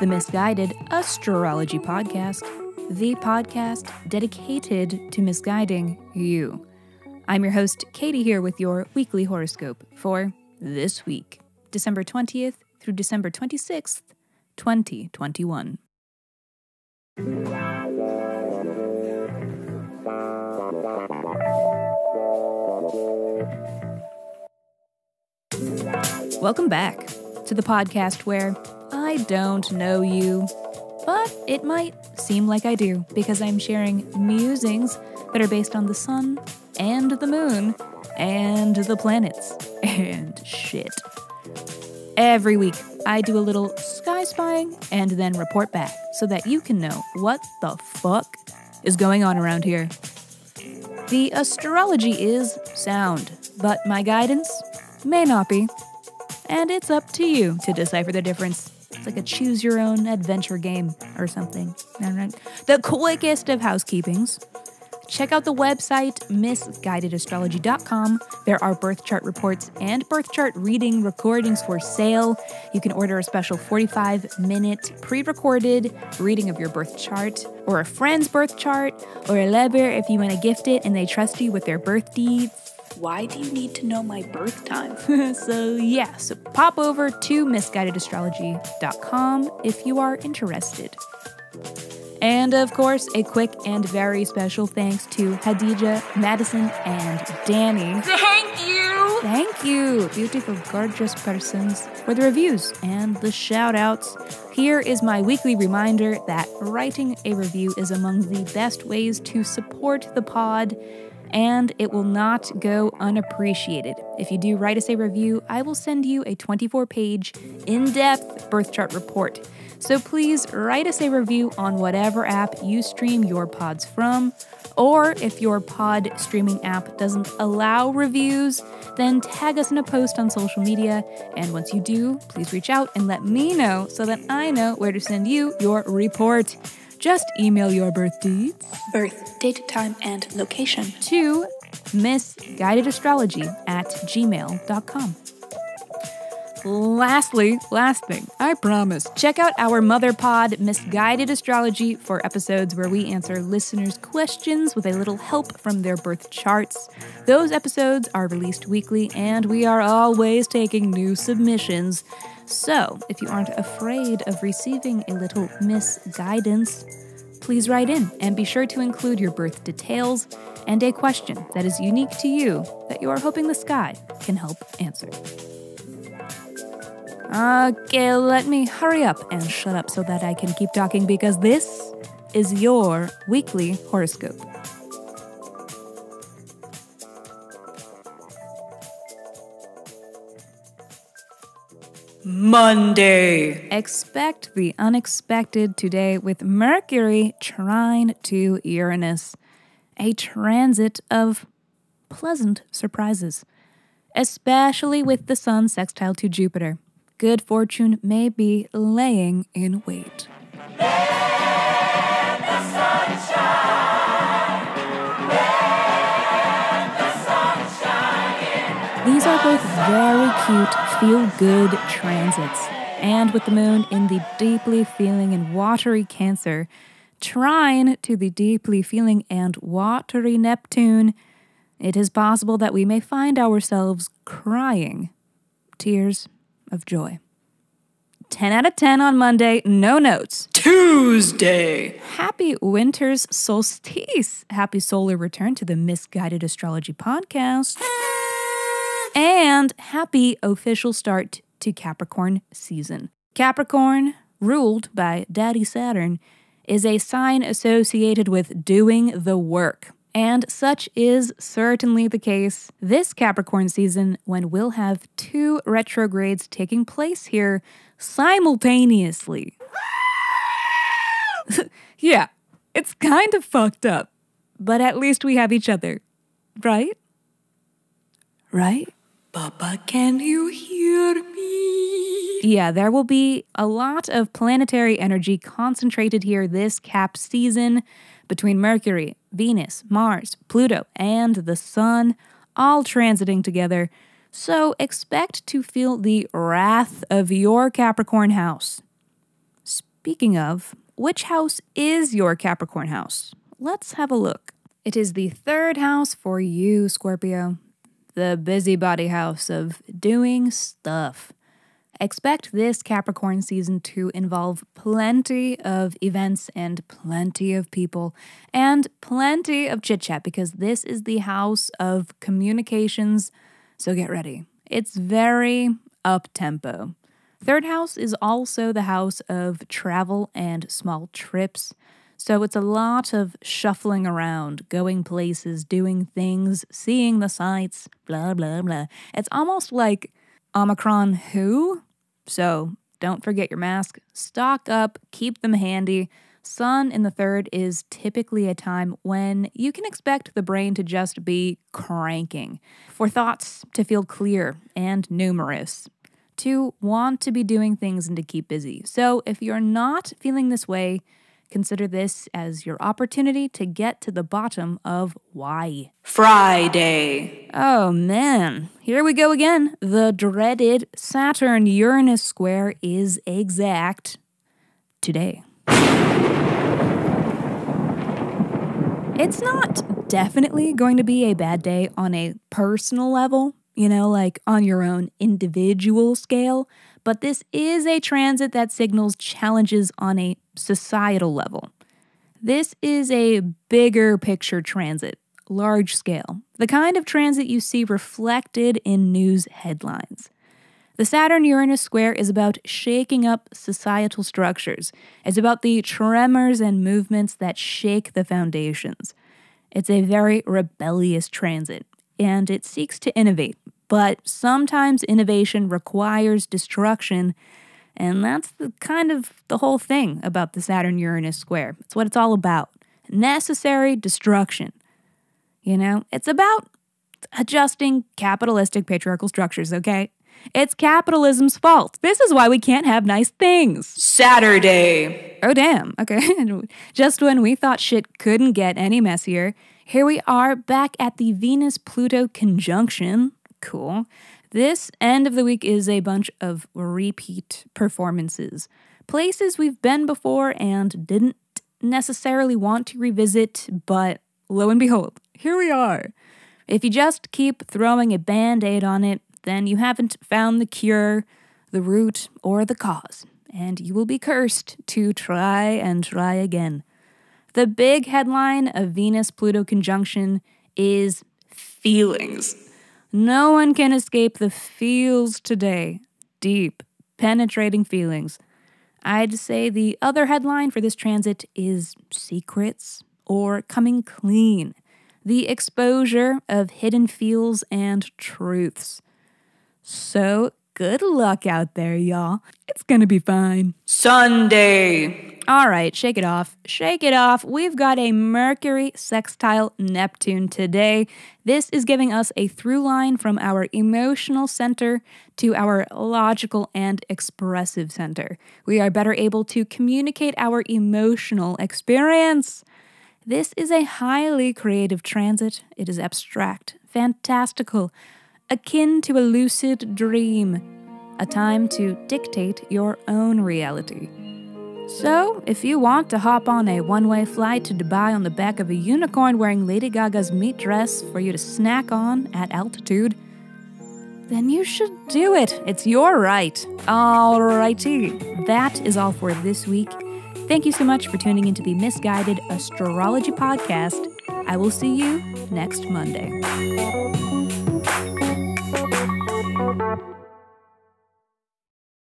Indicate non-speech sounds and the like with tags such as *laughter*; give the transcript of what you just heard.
the Misguided Astrology Podcast, the podcast dedicated to misguiding you. I'm your host, Katie, here with your weekly horoscope for this week, December 20th through December 26th, 2021. Welcome back to the podcast where I don't know you, but it might seem like I do because I'm sharing musings that are based on the sun and the moon and the planets *laughs* and shit. Every week, I do a little sky spying and then report back so that you can know what the fuck is going on around here. The astrology is sound, but my guidance may not be. And it's up to you to decipher the difference. It's like a choose your own adventure game or something. The quickest of housekeepings. Check out the website misguidedastrology.com. There are birth chart reports and birth chart reading recordings for sale. You can order a special 45 minute pre recorded reading of your birth chart, or a friend's birth chart, or a lever if you want to gift it and they trust you with their birth deeds. Why do you need to know my birth time? *laughs* so, yeah, so pop over to misguidedastrology.com if you are interested. And of course, a quick and very special thanks to Hadija, Madison, and Danny. Thank you! Thank you, beautiful, gorgeous persons, for the reviews and the shout outs. Here is my weekly reminder that writing a review is among the best ways to support the pod and it will not go unappreciated. If you do write us a review, I will send you a 24 page, in depth birth chart report. So please write us a review on whatever app you stream your pods from. Or if your pod streaming app doesn't allow reviews, then tag us in a post on social media. And once you do, please reach out and let me know so that I know where to send you your report. Just email your birth deeds, birth, date, time, and location to misguidedastrology at gmail.com. Lastly, last thing, I promise, check out our mother pod, Misguided Astrology, for episodes where we answer listeners' questions with a little help from their birth charts. Those episodes are released weekly, and we are always taking new submissions. So, if you aren't afraid of receiving a little misguidance, please write in and be sure to include your birth details and a question that is unique to you that you are hoping the sky can help answer. Okay, let me hurry up and shut up so that I can keep talking because this is your weekly horoscope. Monday. Expect the unexpected today with Mercury trine to Uranus, a transit of pleasant surprises, especially with the Sun sextile to Jupiter good fortune may be laying in wait. These are both very cute, feel good transits. And with the moon in the deeply feeling and watery Cancer, trine to the deeply feeling and watery Neptune, it is possible that we may find ourselves crying. Tears of joy. 10 out of 10 on Monday, no notes. Tuesday. Happy winter's solstice. Happy solar return to the Misguided Astrology podcast. And happy official start to Capricorn season. Capricorn, ruled by Daddy Saturn, is a sign associated with doing the work. And such is certainly the case this Capricorn season when we'll have two retrogrades taking place here simultaneously. *laughs* yeah, it's kind of fucked up, but at least we have each other, right? Right? Papa, can you hear me? Yeah, there will be a lot of planetary energy concentrated here this cap season between Mercury, Venus, Mars, Pluto, and the Sun, all transiting together. So expect to feel the wrath of your Capricorn house. speaking of, which house is your Capricorn house? Let's have a look. It is the third house for you, Scorpio, the busybody house of doing stuff. Expect this Capricorn season to involve plenty of events and plenty of people and plenty of chit chat because this is the house of communications. So get ready. It's very up tempo. Third house is also the house of travel and small trips. So it's a lot of shuffling around, going places, doing things, seeing the sights, blah, blah, blah. It's almost like Omicron Who? So don't forget your mask, stock up, keep them handy. Sun in the third is typically a time when you can expect the brain to just be cranking, for thoughts to feel clear and numerous, to want to be doing things and to keep busy. So if you're not feeling this way, Consider this as your opportunity to get to the bottom of why. Friday. Oh man, here we go again. The dreaded Saturn Uranus square is exact today. It's not definitely going to be a bad day on a personal level, you know, like on your own individual scale, but this is a transit that signals challenges on a societal level. This is a bigger picture transit, large scale, the kind of transit you see reflected in news headlines. The Saturn Uranus square is about shaking up societal structures. It's about the tremors and movements that shake the foundations. It's a very rebellious transit, and it seeks to innovate, but sometimes innovation requires destruction and that's the kind of the whole thing about the Saturn Uranus square. It's what it's all about. Necessary destruction. You know, it's about adjusting capitalistic patriarchal structures, okay? It's capitalism's fault. This is why we can't have nice things. Saturday. Oh, damn. Okay. *laughs* Just when we thought shit couldn't get any messier, here we are back at the Venus Pluto conjunction. Cool. This end of the week is a bunch of repeat performances, places we've been before and didn't necessarily want to revisit, but lo and behold, here we are. If you just keep throwing a band aid on it, then you haven't found the cure, the root, or the cause, and you will be cursed to try and try again. The big headline of Venus Pluto conjunction is feelings. No one can escape the feels today. Deep, penetrating feelings. I'd say the other headline for this transit is secrets or coming clean. The exposure of hidden feels and truths. So, good luck out there, y'all. It's gonna be fine. Sunday. All right, shake it off. Shake it off. We've got a Mercury sextile Neptune today. This is giving us a through line from our emotional center to our logical and expressive center. We are better able to communicate our emotional experience. This is a highly creative transit. It is abstract, fantastical, akin to a lucid dream, a time to dictate your own reality. So, if you want to hop on a one way flight to Dubai on the back of a unicorn wearing Lady Gaga's meat dress for you to snack on at altitude, then you should do it. It's your right. Alrighty, that is all for this week. Thank you so much for tuning into the Misguided Astrology Podcast. I will see you next Monday.